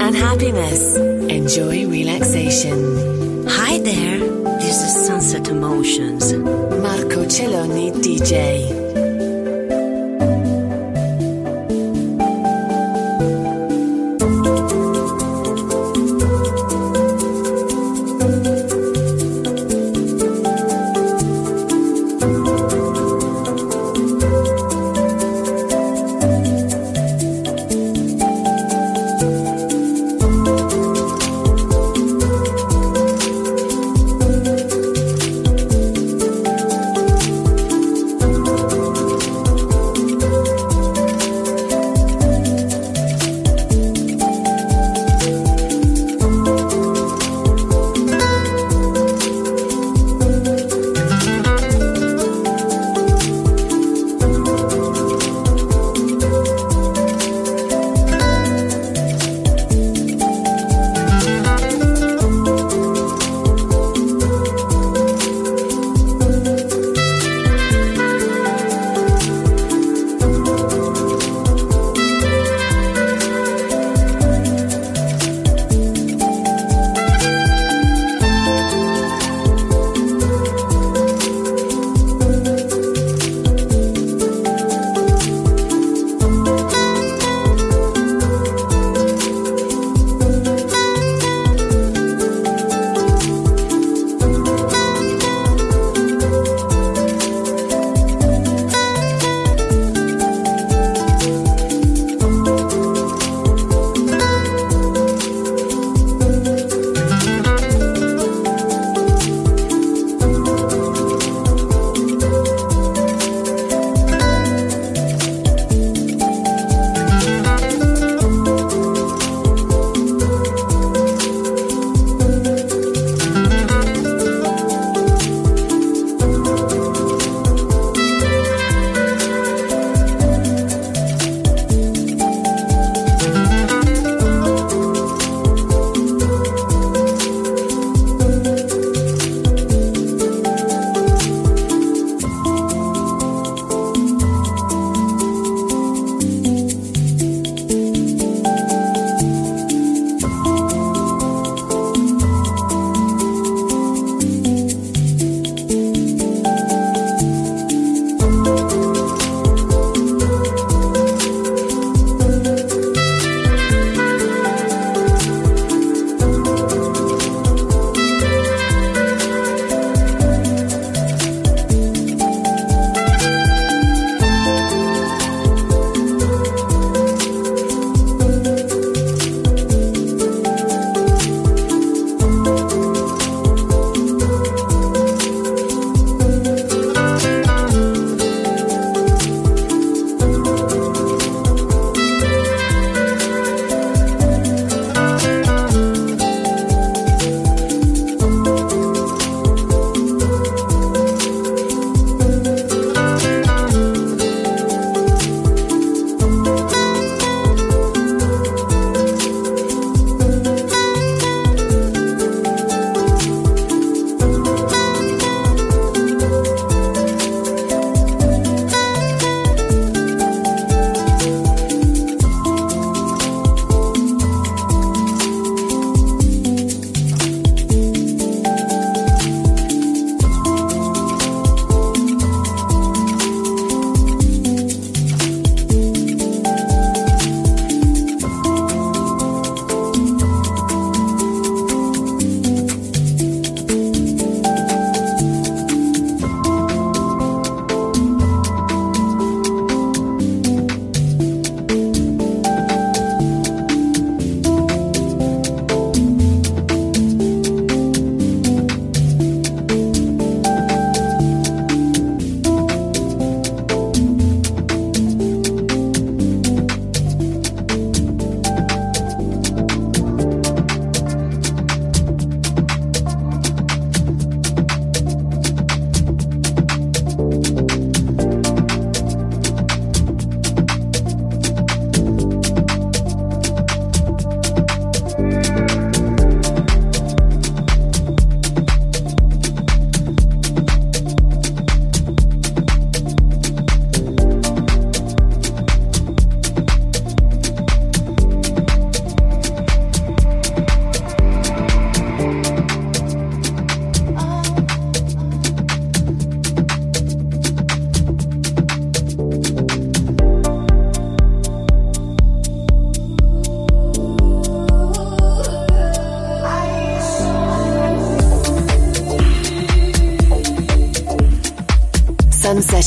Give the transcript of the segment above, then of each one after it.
and happiness. Enjoy relaxation. Hi there. This is Sunset Emotions. Marco Celloni DJ.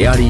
Balearic Network.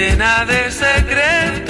Llena de secretos.